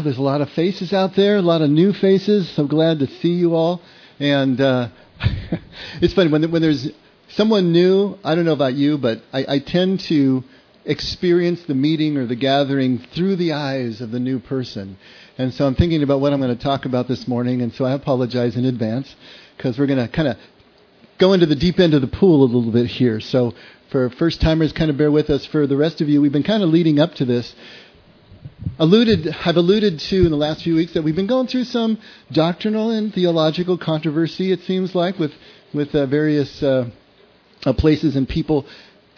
wow, there's a lot of faces out there, a lot of new faces. So glad to see you all. And uh, it's funny when when there's someone new. I don't know about you, but I, I tend to experience the meeting or the gathering through the eyes of the new person. And so I'm thinking about what I'm going to talk about this morning, and so I apologize in advance because we're going to kind of go into the deep end of the pool a little bit here. So for first timers, kind of bear with us. For the rest of you, we've been kind of leading up to this. Alluded, I've alluded to in the last few weeks that we've been going through some doctrinal and theological controversy. It seems like with with uh, various uh, uh, places and people,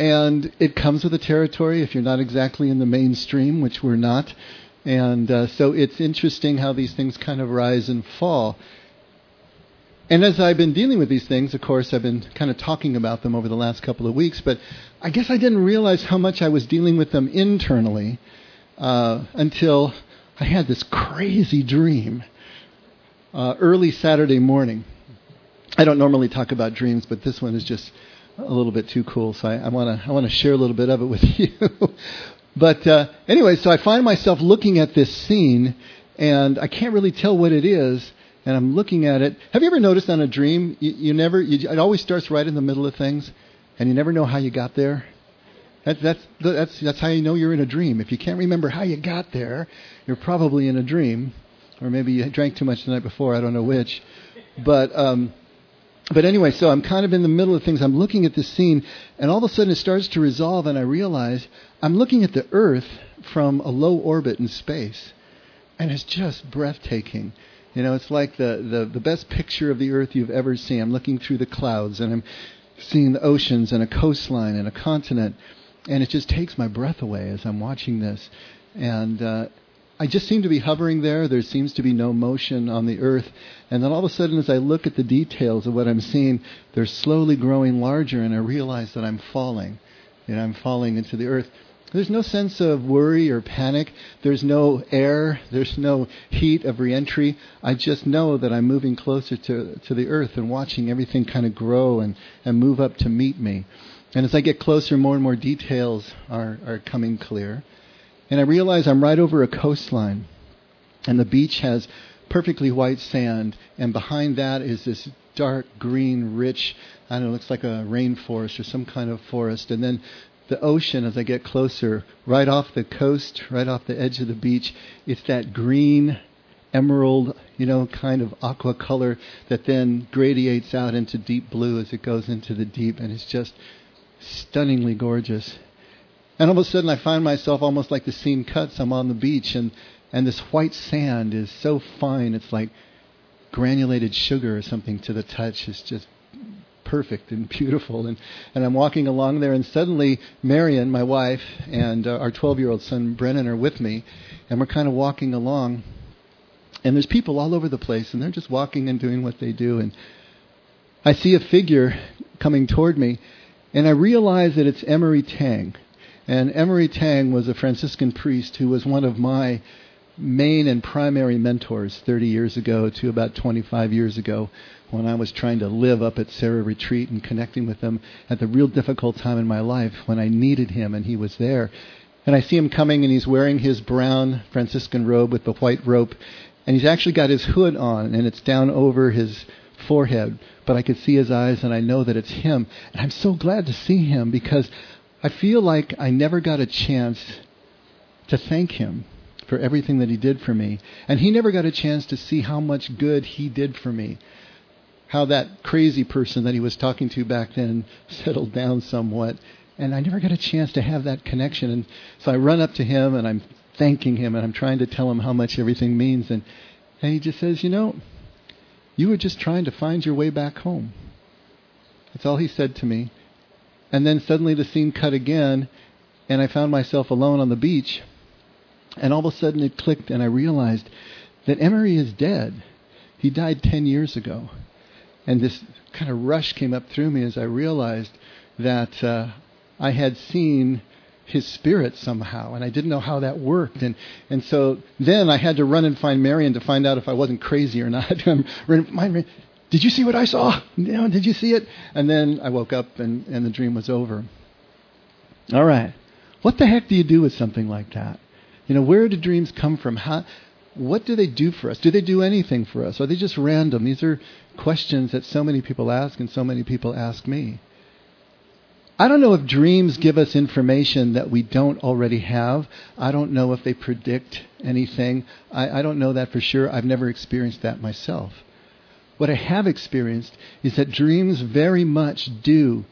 and it comes with the territory. If you're not exactly in the mainstream, which we're not, and uh, so it's interesting how these things kind of rise and fall. And as I've been dealing with these things, of course, I've been kind of talking about them over the last couple of weeks, but I guess I didn't realize how much I was dealing with them internally uh, until I had this crazy dream uh, early Saturday morning. I don't normally talk about dreams, but this one is just a little bit too cool, so I want to I want to share a little bit of it with you. but uh, anyway, so I find myself looking at this scene, and I can't really tell what it is and I'm looking at it. Have you ever noticed on a dream, you, you never, you, it always starts right in the middle of things, and you never know how you got there? That, that's, that's, that's how you know you're in a dream. If you can't remember how you got there, you're probably in a dream. Or maybe you drank too much the night before, I don't know which. But, um, but anyway, so I'm kind of in the middle of things. I'm looking at this scene, and all of a sudden it starts to resolve, and I realize I'm looking at the Earth from a low orbit in space. And it's just breathtaking. You know, it's like the, the, the best picture of the earth you've ever seen. I'm looking through the clouds and I'm seeing the oceans and a coastline and a continent. And it just takes my breath away as I'm watching this. And uh, I just seem to be hovering there. There seems to be no motion on the earth. And then all of a sudden, as I look at the details of what I'm seeing, they're slowly growing larger, and I realize that I'm falling. Know, I'm falling into the earth. There's no sense of worry or panic. There's no air. There's no heat of reentry. I just know that I'm moving closer to, to the earth and watching everything kind of grow and, and move up to meet me. And as I get closer, more and more details are, are coming clear. And I realize I'm right over a coastline. And the beach has perfectly white sand. And behind that is this dark green, rich, I don't know, looks like a rainforest or some kind of forest. And then the ocean as I get closer, right off the coast, right off the edge of the beach. It's that green, emerald, you know, kind of aqua color that then gradiates out into deep blue as it goes into the deep, and it's just stunningly gorgeous. And all of a sudden, I find myself almost like the scene cuts. I'm on the beach, and and this white sand is so fine. It's like granulated sugar or something to the touch. It's just perfect and beautiful. And, and I'm walking along there, and suddenly Marion, my wife, and uh, our 12 year old son Brennan are with me, and we're kind of walking along. And there's people all over the place, and they're just walking and doing what they do. And I see a figure coming toward me, and I realize that it's Emery Tang. And Emery Tang was a Franciscan priest who was one of my main and primary mentors 30 years ago to about 25 years ago when I was trying to live up at Serra Retreat and connecting with them at the real difficult time in my life when I needed him and he was there. And I see him coming and he's wearing his brown Franciscan robe with the white rope and he's actually got his hood on and it's down over his forehead, but I could see his eyes and I know that it's him. And I'm so glad to see him because I feel like I never got a chance to thank him for everything that he did for me. And he never got a chance to see how much good he did for me how that crazy person that he was talking to back then settled down somewhat. And I never got a chance to have that connection. And so I run up to him and I'm thanking him and I'm trying to tell him how much everything means. And, and he just says, You know, you were just trying to find your way back home. That's all he said to me. And then suddenly the scene cut again, and I found myself alone on the beach. And all of a sudden it clicked, and I realized that Emery is dead. He died 10 years ago. And this kind of rush came up through me as I realized that uh, I had seen his spirit somehow, and I didn't know how that worked. And and so then I had to run and find Marion to find out if I wasn't crazy or not. did you see what I saw? Know, did you see it? And then I woke up and, and the dream was over. All right. What the heck do you do with something like that? You know, where do dreams come from? How, what do they do for us? Do they do anything for us? Are they just random? These are questions that so many people ask and so many people ask me. I don't know if dreams give us information that we don't already have. I don't know if they predict anything. I, I, don't know that for sure. I've never experienced that myself. What I have experienced is that dreams very much do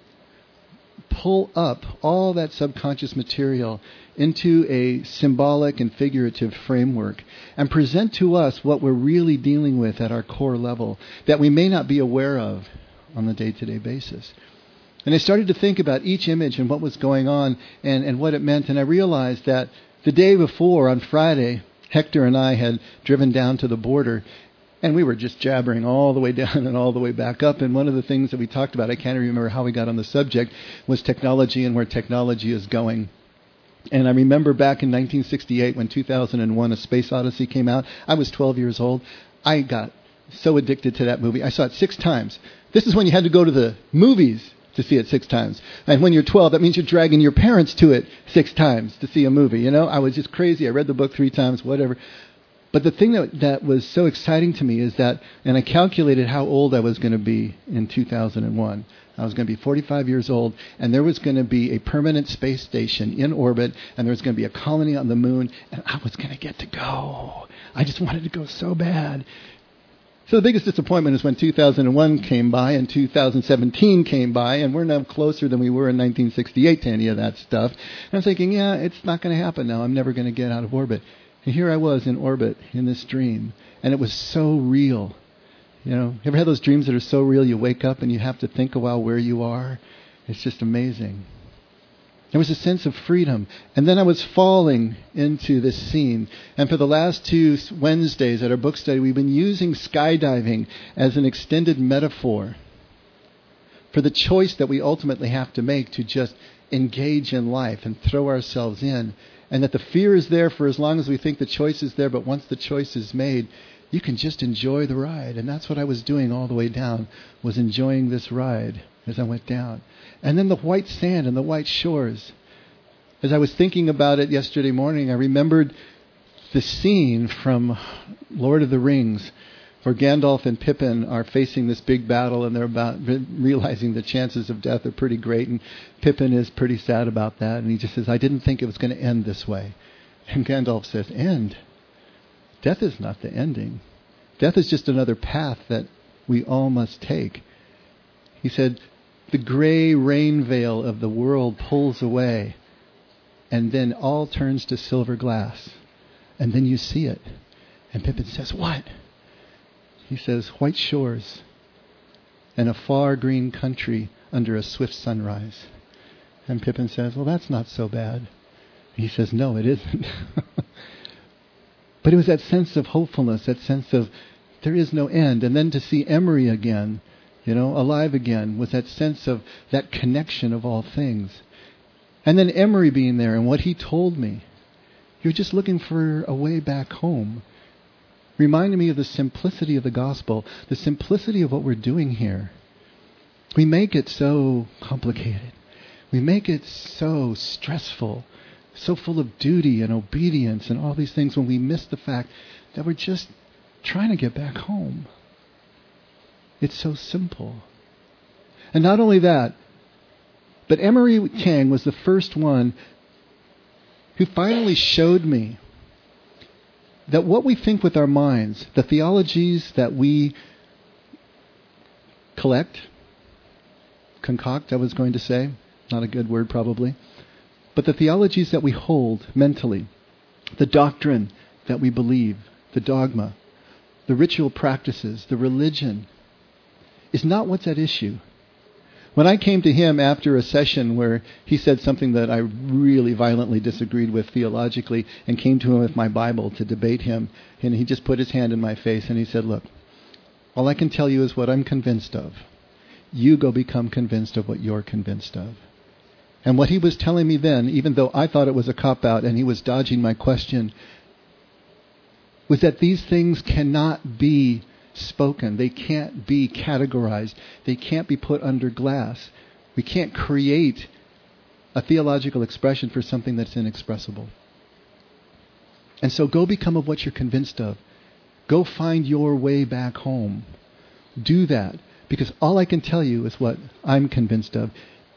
pull up all that subconscious material into a symbolic and figurative framework and present to us what we're really dealing with at our core level that we may not be aware of on the day to day basis. And I started to think about each image and what was going on and, and what it meant, and I realized that the day before, on Friday, Hector and I had driven down to the border and we were just jabbering all the way down and all the way back up. And one of the things that we talked about, I can't remember how we got on the subject, was technology and where technology is going. And I remember back in 1968 when 2001 A Space Odyssey came out, I was 12 years old. I got so addicted to that movie. I saw it six times. This is when you had to go to the movies to see it six times. And when you're 12, that means you're dragging your parents to it six times to see a movie. You know, I was just crazy. I read the book three times, whatever. But the thing that, that was so exciting to me is that, and I calculated how old I was going to be in 2001. I was going to be 45 years old, and there was going to be a permanent space station in orbit, and there was going to be a colony on the moon, and I was going to get to go. I just wanted to go so bad. So the biggest disappointment is when 2001 came by and 2017 came by, and we're now closer than we were in 1968 to any of that stuff. And I'm thinking, yeah, it's not going to happen now. I'm never going to get out of orbit. And here I was in orbit in this dream, and it was so real. You know, you ever had those dreams that are so real you wake up and you have to think a while where you are? It's just amazing. There was a sense of freedom. And then I was falling into this scene. And for the last two Wednesdays at our book study, we've been using skydiving as an extended metaphor for the choice that we ultimately have to make to just engage in life and throw ourselves in and that the fear is there for as long as we think the choice is there, but once the choice is made, you can just enjoy the ride. And that's what I was doing all the way down, was enjoying this ride as I went down. And then the white sand and the white shores. As I was thinking about it yesterday morning, I remembered the scene from Lord of the Rings where Gandalf and Pippin are facing this big battle and they're about realizing the chances of death are pretty great and Pippin is pretty sad about that and he just says I didn't think it was going to end this way. And Gandalf says, "End? Death is not the ending. Death is just another path that we all must take." He said, "The gray rain veil of the world pulls away and then all turns to silver glass. And then you see it." And Pippin says, "What?" He says, white shores and a far green country under a swift sunrise. And Pippin says, well, that's not so bad. He says, no, it isn't. but it was that sense of hopefulness, that sense of there is no end. And then to see Emery again, you know, alive again, was that sense of that connection of all things. And then Emery being there and what he told me. You're just looking for a way back home reminded me of the simplicity of the gospel, the simplicity of what we're doing here. We make it so complicated. We make it so stressful, so full of duty and obedience and all these things when we miss the fact that we're just trying to get back home. It's so simple. And not only that, but Emery Kang was the first one who finally showed me that what we think with our minds, the theologies that we collect, concoct, I was going to say, not a good word probably, but the theologies that we hold mentally, the doctrine that we believe, the dogma, the ritual practices, the religion, is not what's at issue. When I came to him after a session where he said something that I really violently disagreed with theologically and came to him with my Bible to debate him, and he just put his hand in my face and he said, Look, all I can tell you is what I'm convinced of. You go become convinced of what you're convinced of. And what he was telling me then, even though I thought it was a cop out and he was dodging my question, was that these things cannot be spoken. They can't be categorized. They can't be put under glass. We can't create a theological expression for something that's inexpressible. And so go become of what you're convinced of. Go find your way back home. Do that. Because all I can tell you is what I'm convinced of,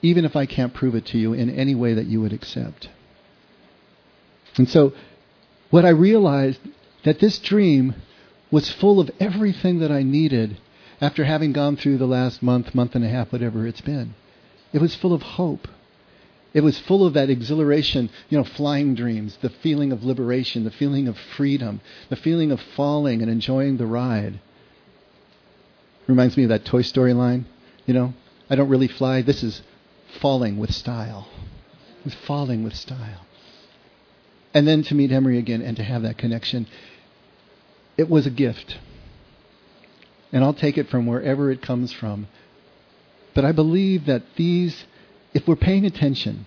even if I can't prove it to you in any way that you would accept. And so, what I realized that this dream was full of everything that I needed after having gone through the last month, month and a half, whatever it's been. It was full of hope. It was full of that exhilaration, you know, flying dreams, the feeling of liberation, the feeling of freedom, the feeling of falling and enjoying the ride. Reminds me of that Toy Story line, you know, I don't really fly. This is falling with style. It's falling with style. And then to meet Emery again and to have that connection, it was a gift. And I'll take it from wherever it comes from. But I believe that these, if we're paying attention,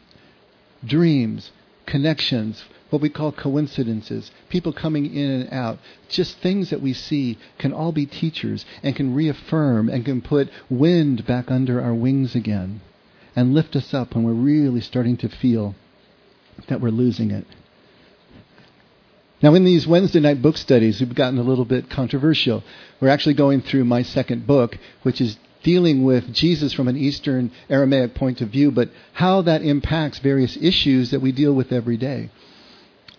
dreams, connections, what we call coincidences, people coming in and out, just things that we see can all be teachers and can reaffirm and can put wind back under our wings again and lift us up when we're really starting to feel that we're losing it. Now, in these Wednesday night book studies, we've gotten a little bit controversial. We're actually going through my second book, which is dealing with Jesus from an Eastern Aramaic point of view, but how that impacts various issues that we deal with every day.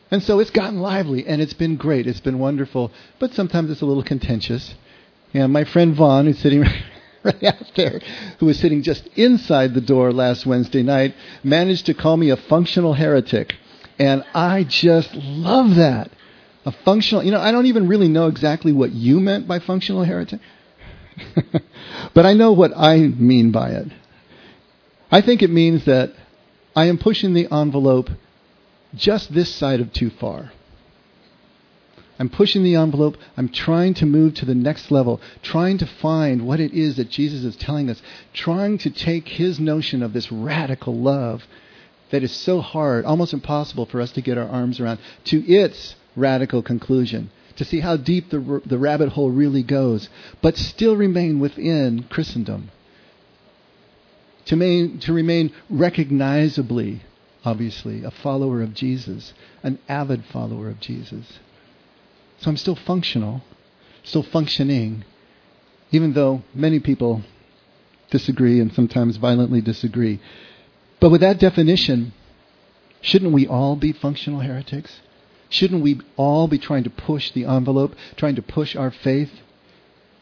And so it's gotten lively, and it's been great. It's been wonderful, but sometimes it's a little contentious. And my friend Vaughn, who's sitting right out there, who was sitting just inside the door last Wednesday night, managed to call me a functional heretic. And I just love that. A functional, you know, I don't even really know exactly what you meant by functional heretic, but I know what I mean by it. I think it means that I am pushing the envelope just this side of too far. I'm pushing the envelope. I'm trying to move to the next level, trying to find what it is that Jesus is telling us, trying to take his notion of this radical love that is so hard, almost impossible for us to get our arms around, to its radical conclusion, to see how deep the, the rabbit hole really goes, but still remain within Christendom. To, main, to remain recognizably, obviously, a follower of Jesus, an avid follower of Jesus. So I'm still functional, still functioning, even though many people disagree and sometimes violently disagree. But with that definition, shouldn't we all be functional heretics? Shouldn't we all be trying to push the envelope, trying to push our faith?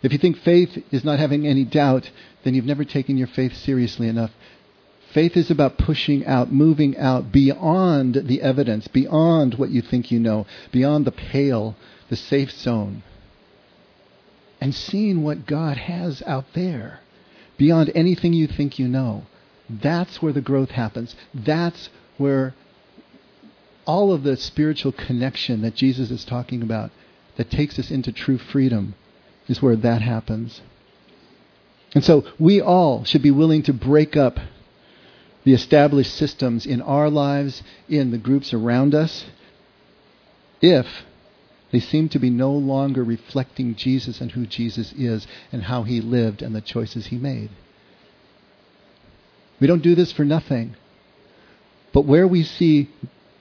If you think faith is not having any doubt, then you've never taken your faith seriously enough. Faith is about pushing out, moving out beyond the evidence, beyond what you think you know, beyond the pale, the safe zone, and seeing what God has out there, beyond anything you think you know. That's where the growth happens. That's where all of the spiritual connection that Jesus is talking about that takes us into true freedom is where that happens. And so we all should be willing to break up the established systems in our lives, in the groups around us, if they seem to be no longer reflecting Jesus and who Jesus is and how he lived and the choices he made. We don't do this for nothing. But where we see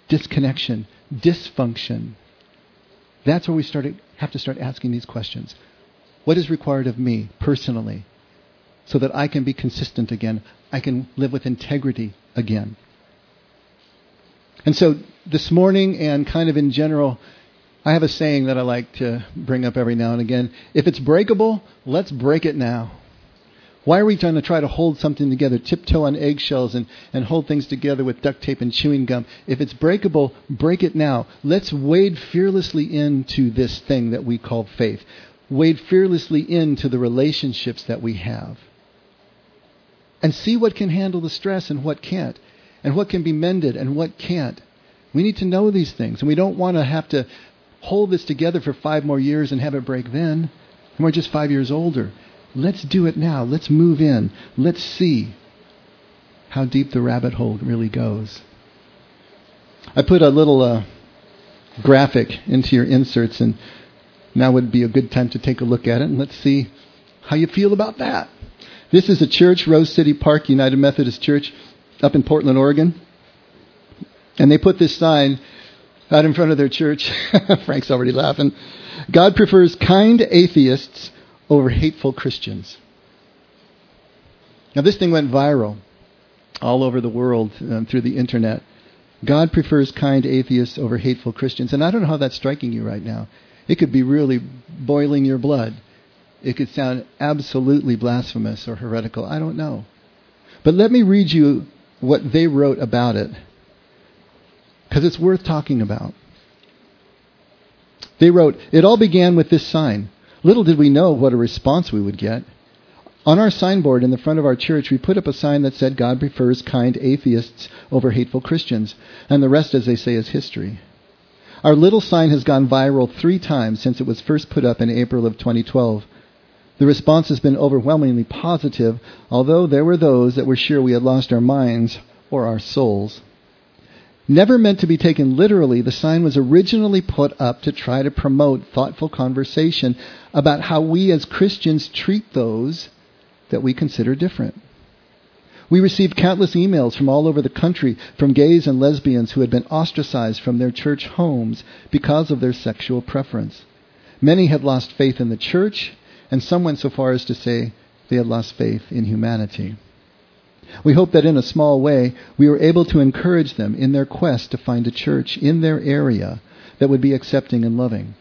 disconnection, dysfunction, that's where we start have to start asking these questions. What is required of me personally so that I can be consistent again? I can live with integrity again. And so this morning and kind of in general, I have a saying that I like to bring up every now and again. If it's breakable, let's break it now. Why are we trying to try to hold something together, tiptoe on eggshells and, and hold things together with duct tape and chewing gum? If it's breakable, break it now. Let's wade fearlessly into this thing that we call faith. Wade fearlessly into the relationships that we have. And see what can handle the stress and what can't. And what can be mended and what can't. We need to know these things. And we don't want to have to hold this together for five more years and have it break then. And we're just five years older. Let's do it now. Let's move in. Let's see how deep the rabbit hole really goes. I put a little uh, graphic into your inserts, and now would be a good time to take a look at it, and let's see how you feel about that. This is a church, Rose City Park United Methodist Church, up in Portland, Oregon. And they put this sign out in front of their church. Frank's already laughing. God prefers kind atheists over hateful Christians. Now, this thing went viral all over the world um, through the internet. God prefers kind atheists over hateful Christians. And I don't know how that's striking you right now. It could be really boiling your blood. It could sound absolutely blasphemous or heretical. I don't know. But let me read you what they wrote about it because it's worth talking about. They wrote, It all began with this sign. Little did we know what a response we would get. On our signboard in the front of our church, we put up a sign that said God prefers kind atheists over hateful Christians, and the rest, as they say, is history. Our little sign has gone viral three times since it was first put up in April of 2012. The response has been overwhelmingly positive, although there were those that were sure we had lost our minds or our souls. Never meant to be taken literally, the sign was originally put up to try to promote thoughtful conversation about how we as Christians treat those that we consider different. We received countless emails from all over the country from gays and lesbians who had been ostracized from their church homes because of their sexual preference. Many had lost faith in the church, and some went so far as to say they had lost faith in humanity. We hope that in a small way we were able to encourage them in their quest to find a church in their area that would be accepting and loving.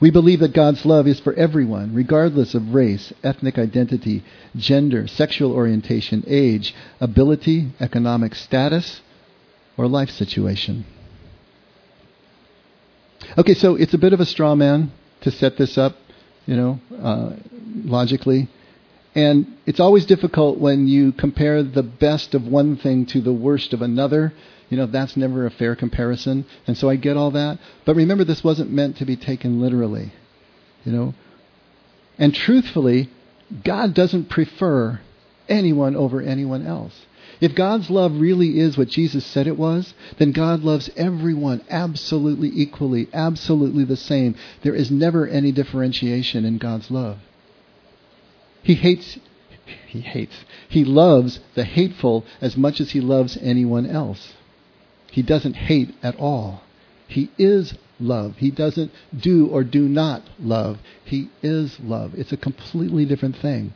We believe that God's love is for everyone, regardless of race, ethnic identity, gender, sexual orientation, age, ability, economic status, or life situation. Okay, so it's a bit of a straw man to set this up, you know, uh, logically. And it's always difficult when you compare the best of one thing to the worst of another. You know, that's never a fair comparison. And so I get all that. But remember, this wasn't meant to be taken literally. You know? And truthfully, God doesn't prefer anyone over anyone else. If God's love really is what Jesus said it was, then God loves everyone absolutely equally, absolutely the same. There is never any differentiation in God's love. He hates, he hates, he loves the hateful as much as he loves anyone else. He doesn't hate at all. He is love. He doesn't do or do not love. He is love. It's a completely different thing.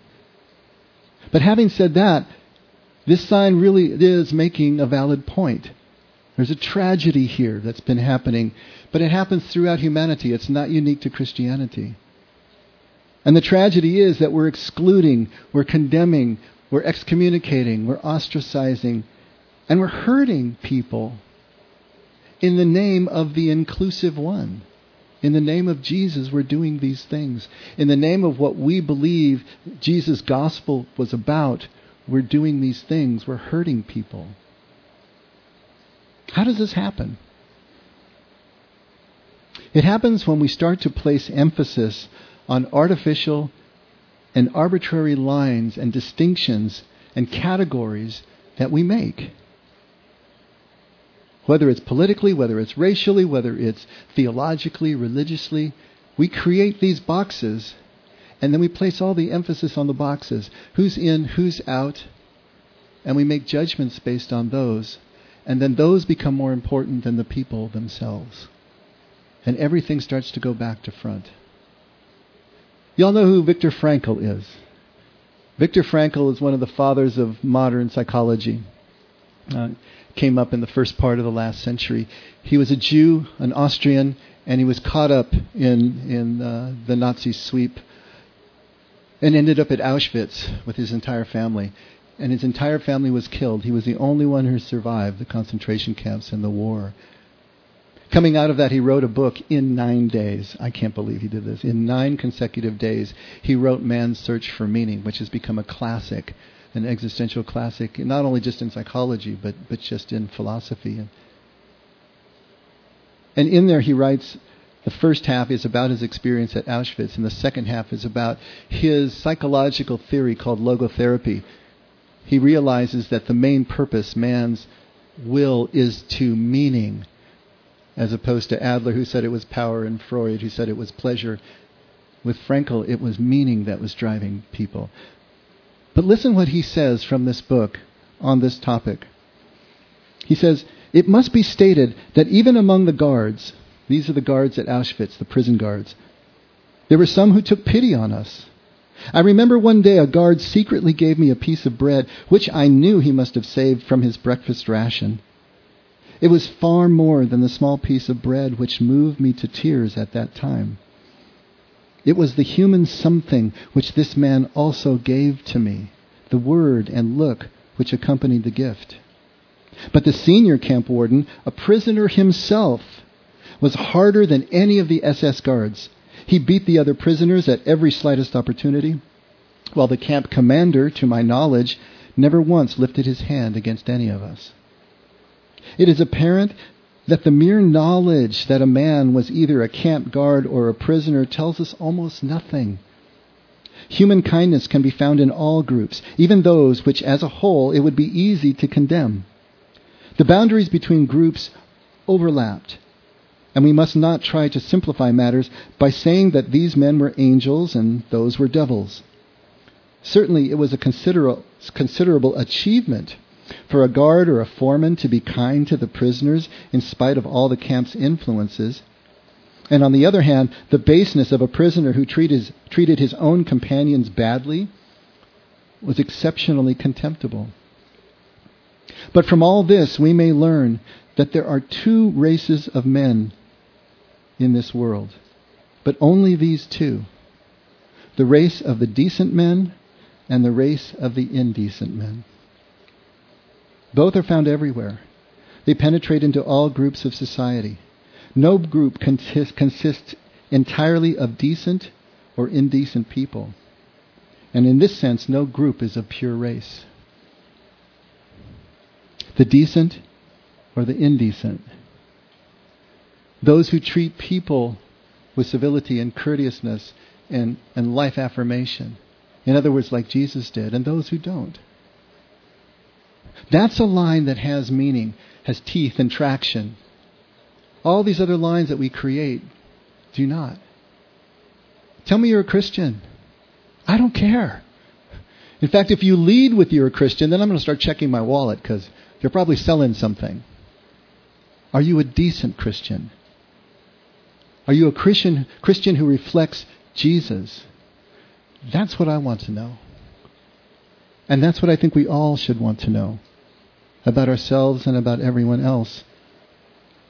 But having said that, this sign really is making a valid point. There's a tragedy here that's been happening, but it happens throughout humanity. It's not unique to Christianity. And the tragedy is that we're excluding, we're condemning, we're excommunicating, we're ostracizing, and we're hurting people in the name of the inclusive one. In the name of Jesus, we're doing these things. In the name of what we believe Jesus' gospel was about, we're doing these things. We're hurting people. How does this happen? It happens when we start to place emphasis on artificial and arbitrary lines and distinctions and categories that we make. Whether it's politically, whether it's racially, whether it's theologically, religiously, we create these boxes and then we place all the emphasis on the boxes who's in, who's out, and we make judgments based on those. And then those become more important than the people themselves. And everything starts to go back to front. Y'all know who Viktor Frankl is. Viktor Frankl is one of the fathers of modern psychology. Uh, came up in the first part of the last century. He was a Jew, an Austrian, and he was caught up in in uh, the Nazi sweep, and ended up at Auschwitz with his entire family. And his entire family was killed. He was the only one who survived the concentration camps and the war. Coming out of that, he wrote a book in nine days. I can't believe he did this. In nine consecutive days, he wrote Man's Search for Meaning, which has become a classic, an existential classic, not only just in psychology, but, but just in philosophy. And, and in there, he writes the first half is about his experience at Auschwitz, and the second half is about his psychological theory called logotherapy. He realizes that the main purpose, man's will, is to meaning as opposed to Adler, who said it was power, and Freud, who said it was pleasure. With Frankl, it was meaning that was driving people. But listen what he says from this book on this topic. He says, It must be stated that even among the guards, these are the guards at Auschwitz, the prison guards, there were some who took pity on us. I remember one day a guard secretly gave me a piece of bread, which I knew he must have saved from his breakfast ration. It was far more than the small piece of bread which moved me to tears at that time. It was the human something which this man also gave to me, the word and look which accompanied the gift. But the senior camp warden, a prisoner himself, was harder than any of the SS guards. He beat the other prisoners at every slightest opportunity, while the camp commander, to my knowledge, never once lifted his hand against any of us. It is apparent that the mere knowledge that a man was either a camp guard or a prisoner tells us almost nothing. Human kindness can be found in all groups, even those which as a whole it would be easy to condemn. The boundaries between groups overlapped, and we must not try to simplify matters by saying that these men were angels and those were devils. Certainly, it was a considerable, achievement for a guard or a foreman to be kind to the prisoners in spite of all the camp's influences. And on the other hand, the baseness of a prisoner who treated, treated his own companions badly was exceptionally contemptible. But from all this, we may learn that there are two races of men in this world, but only these two the race of the decent men and the race of the indecent men. Both are found everywhere. They penetrate into all groups of society. No group consist, consists entirely of decent or indecent people. And in this sense, no group is of pure race the decent or the indecent. Those who treat people with civility and courteousness and, and life affirmation. In other words, like Jesus did, and those who don't. That's a line that has meaning, has teeth and traction. All these other lines that we create do not. Tell me you're a Christian. I don't care. In fact, if you lead with you're a Christian, then I'm going to start checking my wallet because you're probably selling something. Are you a decent Christian? Are you a Christian Christian who reflects Jesus? That's what I want to know. And that's what I think we all should want to know about ourselves and about everyone else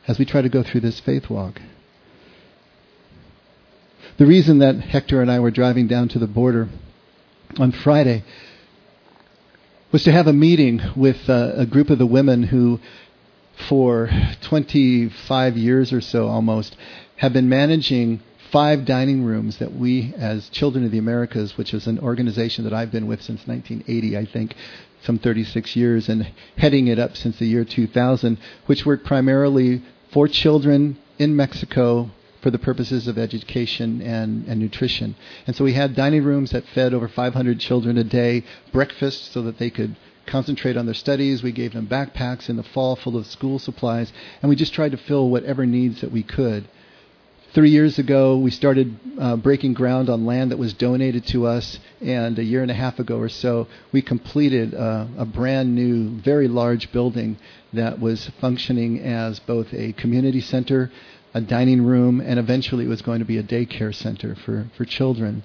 as we try to go through this faith walk. The reason that Hector and I were driving down to the border on Friday was to have a meeting with uh, a group of the women who, for 25 years or so almost, have been managing five dining rooms that we, as Children of the Americas, which is an organization that I've been with since 1980, I think, some 36 years, and heading it up since the year 2000, which work primarily for children in Mexico for the purposes of education and, and nutrition. And so we had dining rooms that fed over 500 children a day, breakfast so that they could concentrate on their studies. We gave them backpacks in the fall full of school supplies, and we just tried to fill whatever needs that we could. Three years ago, we started uh, breaking ground on land that was donated to us, and a year and a half ago or so, we completed uh, a brand new, very large building that was functioning as both a community center a dining room, and eventually it was going to be a daycare center for, for children.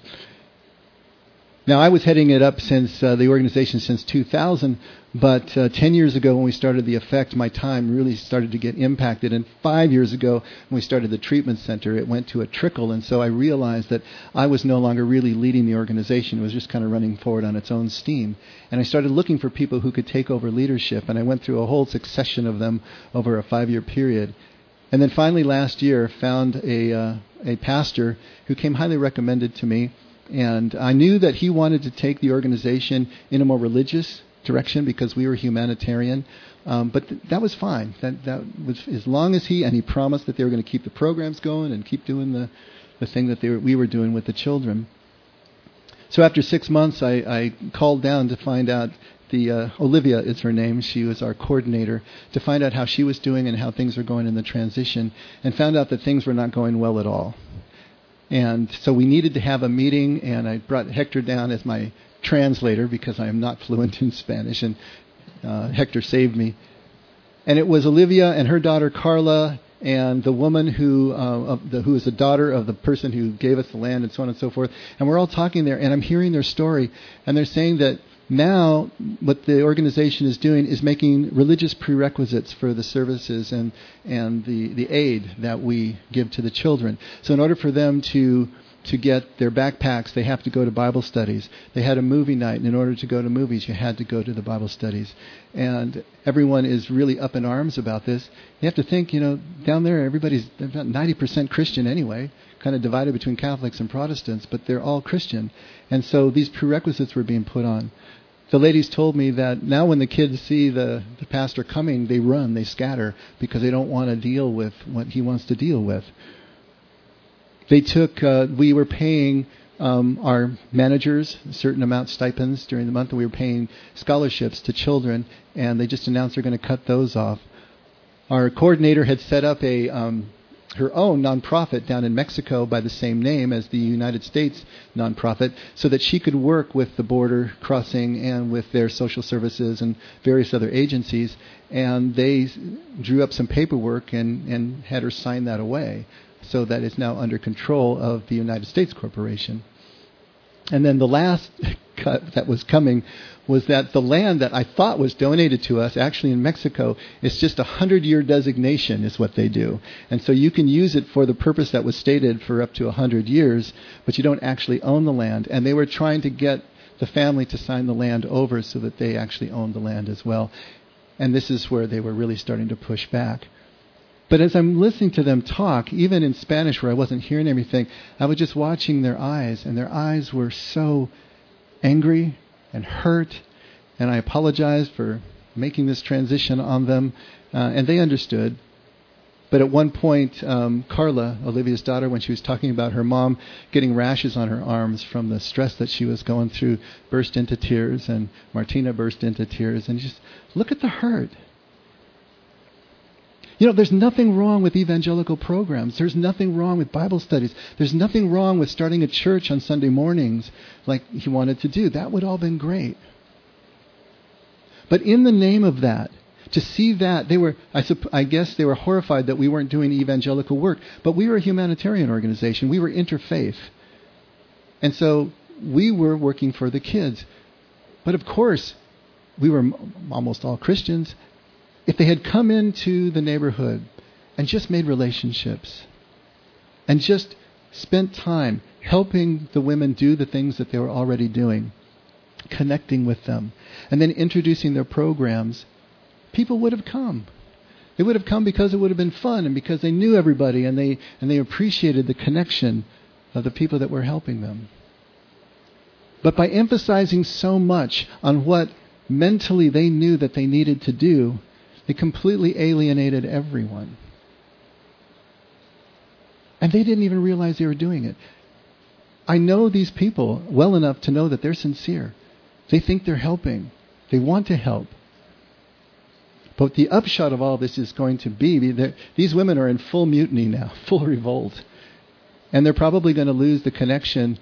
Now, I was heading it up since uh, the organization since 2000, but uh, 10 years ago when we started the effect, my time really started to get impacted. And five years ago when we started the treatment center, it went to a trickle. And so I realized that I was no longer really leading the organization. It was just kind of running forward on its own steam. And I started looking for people who could take over leadership. And I went through a whole succession of them over a five year period. And then finally, last year, found a uh, a pastor who came highly recommended to me, and I knew that he wanted to take the organization in a more religious direction because we were humanitarian. Um, but th- that was fine. That that was as long as he and he promised that they were going to keep the programs going and keep doing the the thing that were, we were doing with the children. So after six months, I, I called down to find out the uh, Olivia is her name. She was our coordinator to find out how she was doing and how things were going in the transition, and found out that things were not going well at all. And so we needed to have a meeting, and I brought Hector down as my translator because I am not fluent in Spanish, and uh, Hector saved me. And it was Olivia and her daughter Carla and the woman who uh, the, who is the daughter of the person who gave us the land and so on and so forth. And we're all talking there, and I'm hearing their story, and they're saying that now what the organization is doing is making religious prerequisites for the services and and the the aid that we give to the children. So in order for them to to get their backpacks, they have to go to Bible studies. They had a movie night, and in order to go to movies, you had to go to the Bible studies. And everyone is really up in arms about this. You have to think, you know, down there, everybody's about 90% Christian anyway, kind of divided between Catholics and Protestants, but they're all Christian. And so these prerequisites were being put on. The ladies told me that now when the kids see the, the pastor coming, they run, they scatter, because they don't want to deal with what he wants to deal with they took, uh, we were paying um, our managers a certain amount stipends during the month, and we were paying scholarships to children, and they just announced they're going to cut those off. Our coordinator had set up a um, her own nonprofit down in Mexico by the same name as the United States nonprofit, so that she could work with the border crossing and with their social services and various other agencies. And they drew up some paperwork and, and had her sign that away so that it's now under control of the United States corporation. And then the last cut that was coming was that the land that I thought was donated to us, actually in Mexico, is just a hundred year designation, is what they do. And so you can use it for the purpose that was stated for up to a hundred years, but you don't actually own the land. And they were trying to get the family to sign the land over so that they actually owned the land as well. And this is where they were really starting to push back. But as I'm listening to them talk, even in Spanish where I wasn't hearing everything, I was just watching their eyes, and their eyes were so angry and hurt. And I apologized for making this transition on them, uh, and they understood. But at one point, um, Carla, Olivia's daughter, when she was talking about her mom getting rashes on her arms from the stress that she was going through, burst into tears, and Martina burst into tears. And just look at the hurt. You know, there's nothing wrong with evangelical programs. There's nothing wrong with Bible studies. There's nothing wrong with starting a church on Sunday mornings like he wanted to do. That would all been great. But in the name of that, to see that they were I, I, guess they were horrified that we weren't doing evangelical work but we were a humanitarian organization we were interfaith and so we were working for the kids but of course we were m- almost all christians if they had come into the neighborhood and just made relationships and just spent time helping the women do the things that they were already doing, connecting with them, and then introducing their programs, people would have come. They would have come because it would have been fun and because they knew everybody and they, and they appreciated the connection of the people that were helping them. But by emphasizing so much on what mentally they knew that they needed to do, they completely alienated everyone. And they didn't even realize they were doing it. I know these people well enough to know that they're sincere. They think they're helping. They want to help. But the upshot of all this is going to be that these women are in full mutiny now, full revolt. And they're probably going to lose the connection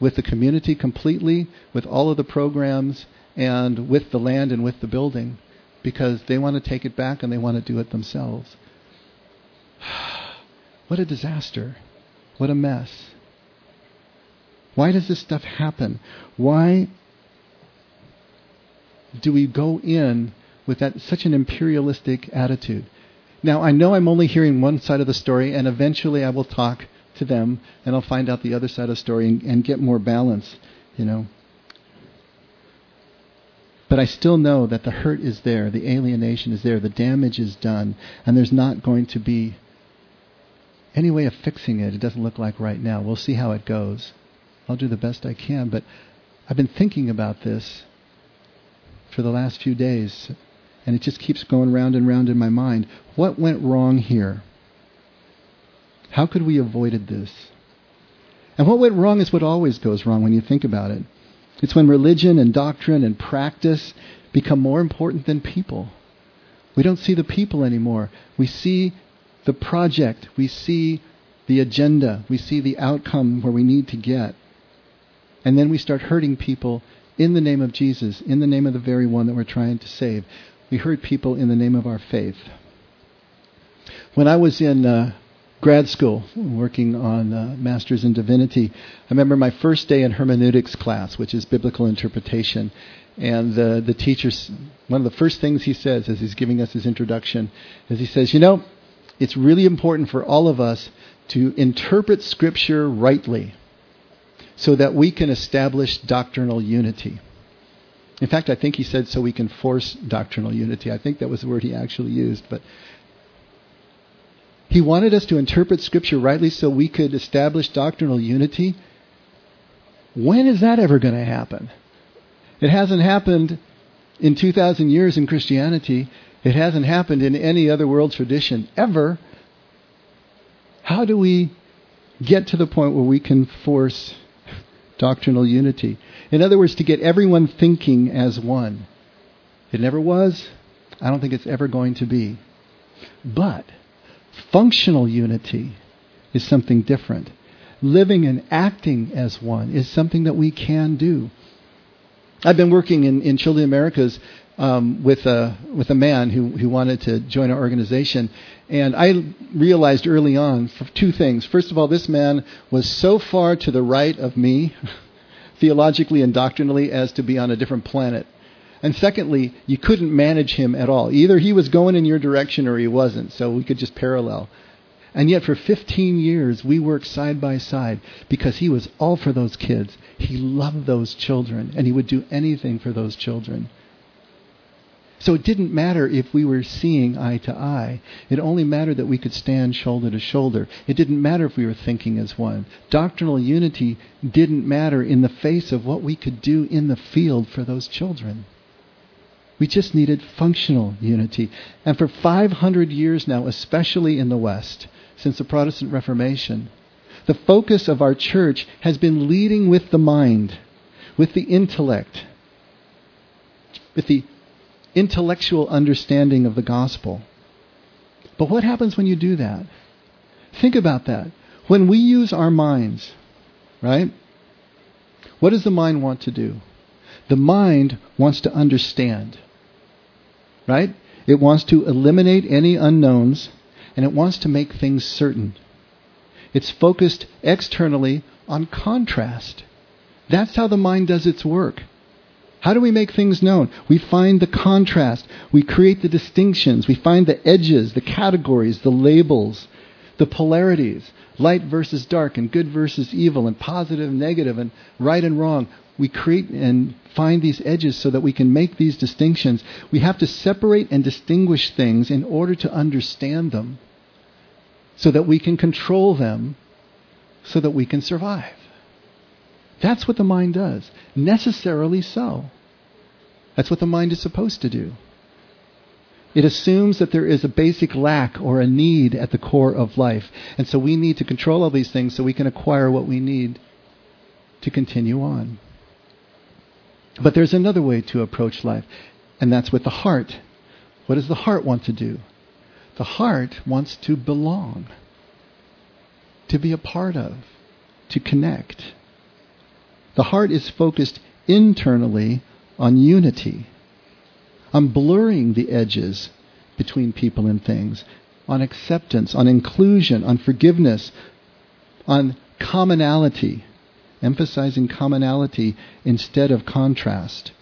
with the community completely, with all of the programs, and with the land and with the building because they want to take it back and they want to do it themselves. what a disaster. What a mess. Why does this stuff happen? Why do we go in with that such an imperialistic attitude? Now, I know I'm only hearing one side of the story, and eventually I will talk to them and I'll find out the other side of the story and, and get more balance, you know. But I still know that the hurt is there, the alienation is there, the damage is done, and there's not going to be any way of fixing it. It doesn't look like right now. We'll see how it goes. I'll do the best I can, but I've been thinking about this for the last few days, and it just keeps going round and round in my mind. What went wrong here? How could we have avoided this? And what went wrong is what always goes wrong when you think about it. It's when religion and doctrine and practice become more important than people. We don't see the people anymore. We see the project. We see the agenda. We see the outcome where we need to get. And then we start hurting people in the name of Jesus, in the name of the very one that we're trying to save. We hurt people in the name of our faith. When I was in uh, grad school working on uh, Masters in Divinity, I remember my first day in hermeneutics class, which is biblical interpretation. And the, the teacher, one of the first things he says as he's giving us his introduction is he says, You know, it's really important for all of us to interpret Scripture rightly so that we can establish doctrinal unity. In fact, I think he said so we can force doctrinal unity. I think that was the word he actually used. But he wanted us to interpret Scripture rightly so we could establish doctrinal unity. When is that ever going to happen? It hasn't happened in 2,000 years in Christianity. It hasn't happened in any other world tradition ever. How do we get to the point where we can force doctrinal unity? In other words, to get everyone thinking as one. It never was. I don't think it's ever going to be. But functional unity is something different. Living and acting as one is something that we can do. I've been working in, in Children Americas um, with a with a man who who wanted to join our organization, and I realized early on two things. First of all, this man was so far to the right of me, theologically and doctrinally, as to be on a different planet. And secondly, you couldn't manage him at all. Either he was going in your direction or he wasn't, so we could just parallel. And yet, for 15 years, we worked side by side because he was all for those kids. He loved those children, and he would do anything for those children. So it didn't matter if we were seeing eye to eye. It only mattered that we could stand shoulder to shoulder. It didn't matter if we were thinking as one. Doctrinal unity didn't matter in the face of what we could do in the field for those children. We just needed functional unity. And for 500 years now, especially in the West, since the Protestant Reformation. The focus of our church has been leading with the mind, with the intellect, with the intellectual understanding of the gospel. But what happens when you do that? Think about that. When we use our minds, right? What does the mind want to do? The mind wants to understand, right? It wants to eliminate any unknowns and it wants to make things certain. It's focused externally on contrast. That's how the mind does its work. How do we make things known? We find the contrast. We create the distinctions. We find the edges, the categories, the labels, the polarities light versus dark, and good versus evil, and positive and negative, and right and wrong. We create and find these edges so that we can make these distinctions. We have to separate and distinguish things in order to understand them so that we can control them, so that we can survive. That's what the mind does. Necessarily so. That's what the mind is supposed to do. It assumes that there is a basic lack or a need at the core of life. And so we need to control all these things so we can acquire what we need to continue on. But there's another way to approach life, and that's with the heart. What does the heart want to do? The heart wants to belong, to be a part of, to connect. The heart is focused internally on unity, on blurring the edges between people and things, on acceptance, on inclusion, on forgiveness, on commonality, emphasizing commonality instead of contrast,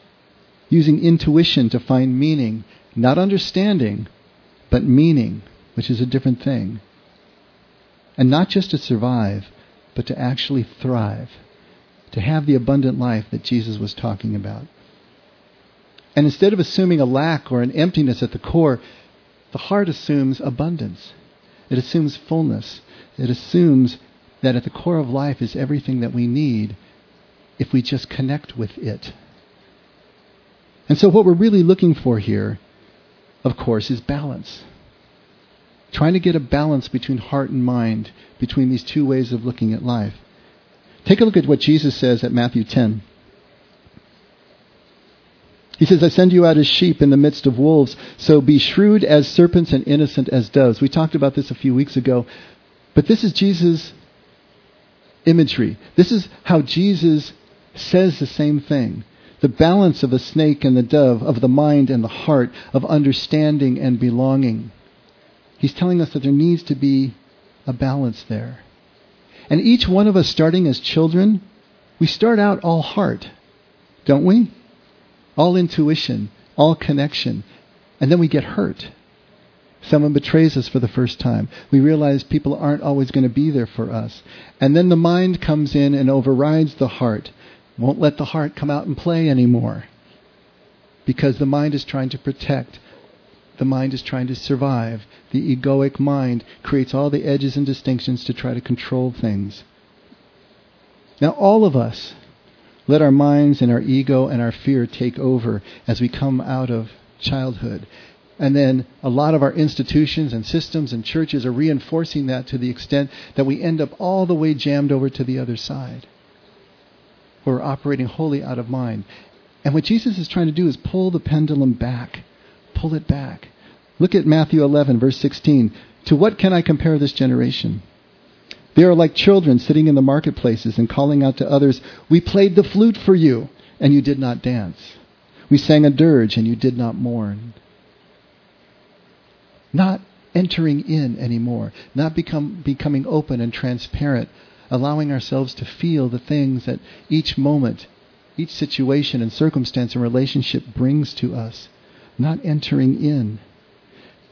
using intuition to find meaning, not understanding, but meaning, which is a different thing. And not just to survive, but to actually thrive, to have the abundant life that Jesus was talking about. And instead of assuming a lack or an emptiness at the core, the heart assumes abundance. It assumes fullness. It assumes that at the core of life is everything that we need if we just connect with it. And so, what we're really looking for here of course, is balance. Trying to get a balance between heart and mind, between these two ways of looking at life. Take a look at what Jesus says at Matthew 10. He says, I send you out as sheep in the midst of wolves, so be shrewd as serpents and innocent as doves. We talked about this a few weeks ago, but this is Jesus' imagery. This is how Jesus says the same thing. the balance of the snake and the dove, of the mind and the heart, of understanding and belonging. He's telling us that there needs to be a balance there. And each one of us, starting as children, we start out all heart, don't we? All intuition, all connection. And then we get hurt. Someone betrays us for the first time. We realize people aren't always going to be there for us. And then the mind comes in and overrides the heart. Won't let the heart come out and play anymore. Because the mind is trying to protect. The mind is trying to survive. The egoic mind creates all the edges and distinctions to try to control things. Now, all of us let our minds and our ego and our fear take over as we come out of childhood. And then a lot of our institutions and systems and churches are reinforcing that to the extent that we end up all the way jammed over to the other side. We're operating wholly out of mind. And what Jesus is trying to do is pull the pendulum back. Pull it back. Look at Matthew 11, verse 16. To what can I compare this generation? They are like children sitting in the marketplaces and calling out to others, We played the flute for you, and you did not dance. We sang a dirge, and you did not mourn not entering in anymore, not become, becoming open and transparent, allowing ourselves to feel the things that each moment, each situation and circumstance and relationship brings to us, not entering in.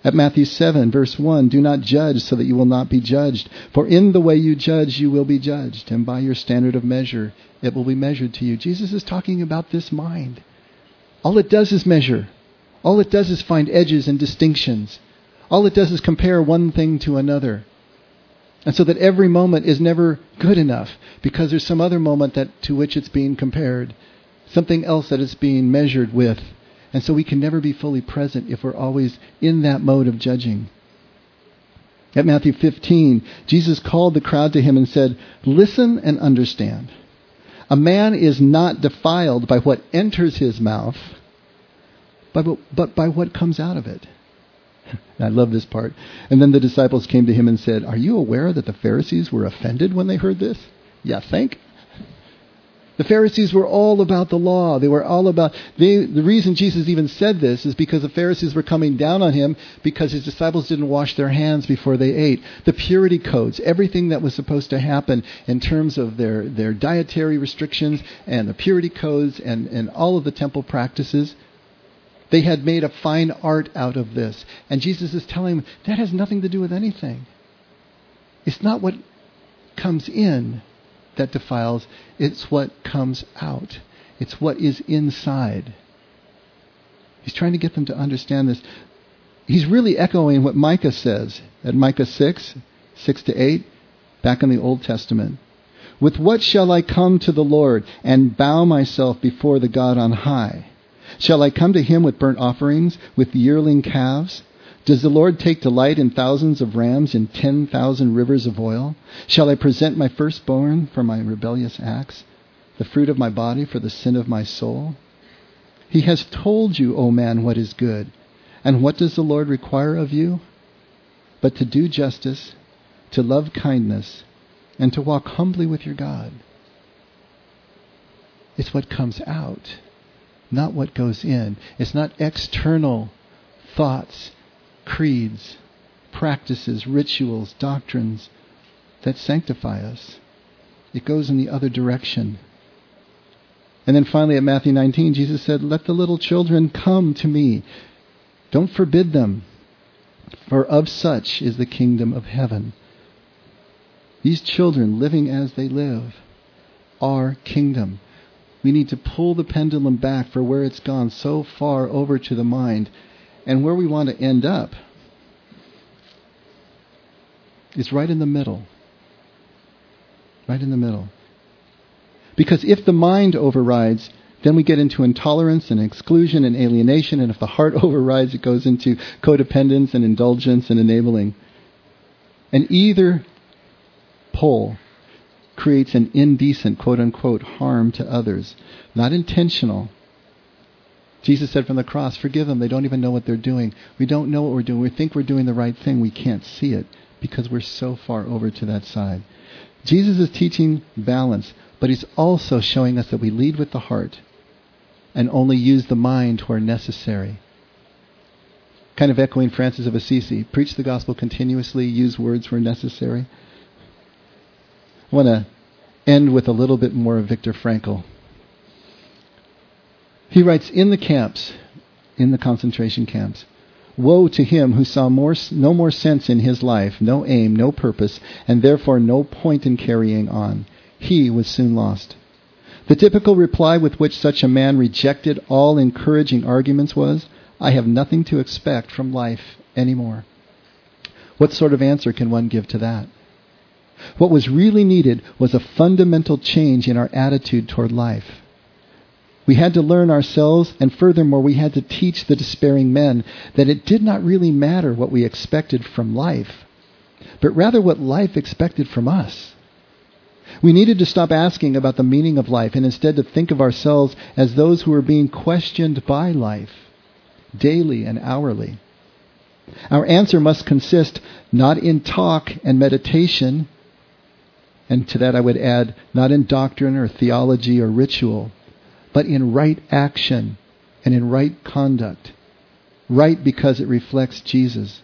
At Matthew 7, verse 1, do not judge so that you will not be judged. For in the way you judge, you will be judged, and by your standard of measure, it will be measured to you. Jesus is talking about this mind. All it does is measure. All it does is find edges and distinctions. All it does is compare one thing to another. And so that every moment is never good enough because there's some other moment that to which it's being compared, something else that it's being measured with. And so we can never be fully present if we're always in that mode of judging. At Matthew 15, Jesus called the crowd to him and said, Listen and understand. A man is not defiled by what enters his mouth, but by what comes out of it. I love this part. And then the disciples came to him and said, Are you aware that the Pharisees were offended when they heard this? Yeah, think. The Pharisees were all about the law. They were all about. They, the reason Jesus even said this is because the Pharisees were coming down on him because his disciples didn't wash their hands before they ate. The purity codes, everything that was supposed to happen in terms of their, their dietary restrictions and the purity codes and, and all of the temple practices, they had made a fine art out of this. And Jesus is telling them that has nothing to do with anything. It's not what comes in that defiles, it's what comes out. It's what is inside. He's trying to get them to understand this. He's really echoing what Micah says at Micah 6, 6 to 8, back in the Old Testament. With what shall I come to the Lord and bow myself before the God on high? Shall I come to him with burnt offerings, with yearling calves? Does the Lord take delight in thousands of rams, in ten thousand rivers of oil? Shall I present my firstborn for my rebellious acts, the fruit of my body for the sin of my soul? He has told you, O man, what is good. And what does the Lord require of you? But to do justice, to love kindness, and to walk humbly with your God. It's what comes out not what goes in. It's not external thoughts, creeds, practices, rituals, doctrines that sanctify us. It goes in the other direction. And then finally at Matthew 19, Jesus said, Let the little children come to me. Don't forbid them, for of such is the kingdom of heaven. These children, living as they live, are kingdom. We need to pull the pendulum back for where it's gone so far over to the mind. And where we want to end up is right in the middle. Right in the middle. Because if the mind overrides, then we get into intolerance and exclusion and alienation. And if the heart overrides, it goes into codependence and indulgence and enabling. And either pole creates an indecent, quote unquote, harm to others. Not intentional. Jesus said from the cross, Forgive them. They don't even know what they're doing. We don't know what we're doing. We think we're doing the right thing. We can't see it because we're so far over to that side. Jesus is teaching balance, but he's also showing us that we lead with the heart. and only use the mind where necessary. Kind of echoing Francis of Assisi preach the gospel continuously, use words where necessary. I want to end with a little bit more of Viktor Frankl. He writes In the camps, in the concentration camps, Woe to him who saw more, no more sense in his life, no aim, no purpose, and therefore no point in carrying on. He was soon lost. The typical reply with which such a man rejected all encouraging arguments was, I have nothing to expect from life anymore. What sort of answer can one give to that? What was really needed was a fundamental change in our attitude toward life. We had to learn ourselves, and furthermore, we had to teach the despairing men that it did not really matter what we expected from life, but rather what life expected from us. We needed to stop asking about the meaning of life and instead to think of ourselves as those who are being questioned by life, daily and hourly. Our answer must consist not in talk and meditation, and to that I would add, not in doctrine or theology or ritual, but in right action and in right conduct. Right because it reflects Jesus.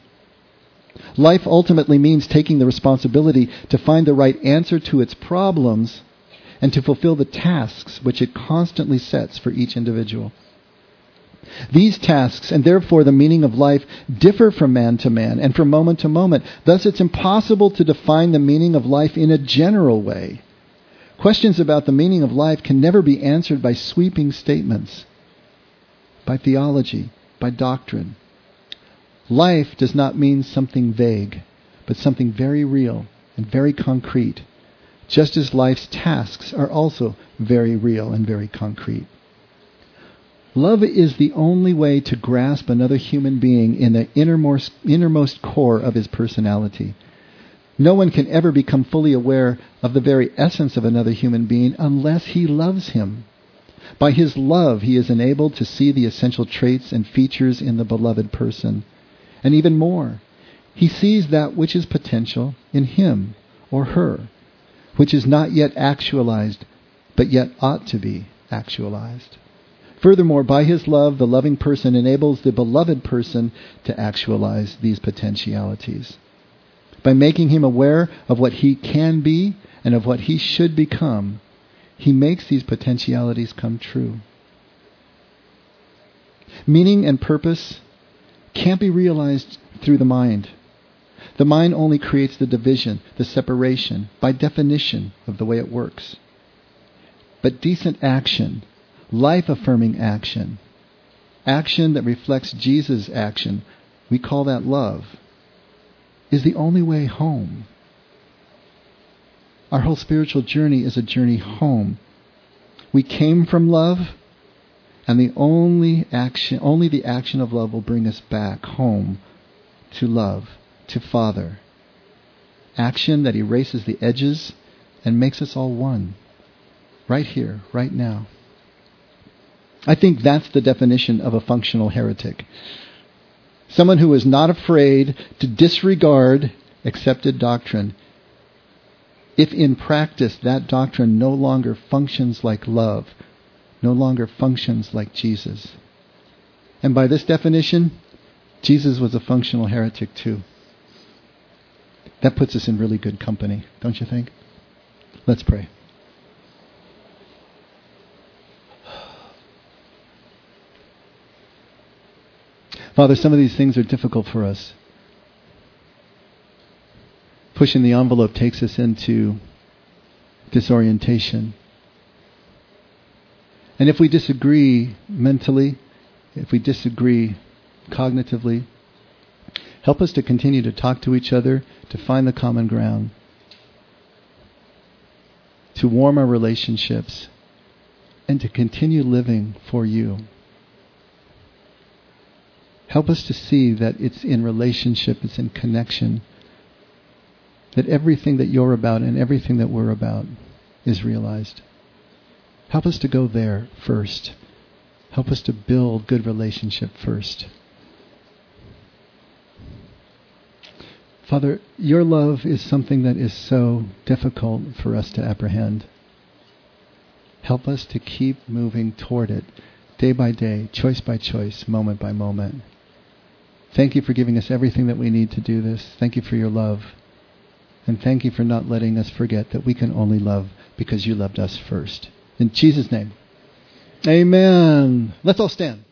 Life ultimately means taking the responsibility to find the right answer to its problems and to fulfill the tasks which it constantly sets for each individual. These tasks, and therefore the meaning of life, differ from man to man and from moment to moment. Thus, it's impossible to define the meaning of life in a general way. Questions about the meaning of life can never be answered by sweeping statements, by theology, by doctrine. Life does not mean something vague, but something very real and very concrete, just as life's tasks are also very real and very concrete. Love is the only way to grasp another human being in the innermost, innermost core of his personality. No one can ever become fully aware of the very essence of another human being unless he loves him. By his love, he is enabled to see the essential traits and features in the beloved person. And even more, he sees that which is potential in him or her, which is not yet actualized, but yet ought to be actualized. Furthermore, by his love, the loving person enables the beloved person to actualize these potentialities by making him aware of what he can be and of what he should become, he makes these potentialities come true. Meaning and purpose can't be realized through the mind. The mind only creates the division, the separation, by definition of the way it works. But decent action, life affirming action, action that reflects Jesus' action, we call that love is the only way home. Our whole spiritual journey is a journey home. We came from love, and the only action, only the action of love will bring us back home to love, to Father. Action that erases the edges and makes us all one. Right here, right now. I think that's the definition of a functional heretic. Someone who is not afraid to disregard accepted doctrine if in practice that doctrine no longer functions like love, no longer functions like Jesus. And by this definition, Jesus was a functional heretic too. That puts us in really good company, don't you think? Let's pray. Father, some of these things are difficult for us. Pushing the envelope takes us into disorientation. And if we disagree mentally, if we disagree cognitively, help us to continue to talk to each other, to find the common ground, to warm our relationships, and to continue living for you. Help us to see that it's in relationship, it's in connection, that everything that you're about and everything that we're about is realized. Help us to go there first. Help us to build good relationship first. Father, your love is something that is so difficult for us to apprehend. Help us to keep moving toward it day by day, choice by choice, moment by moment. Thank you for giving us everything that we need to do this. Thank you for your love. And thank you for not letting us forget that we can only love because you loved us first. In Jesus' name. Amen. Let's all stand.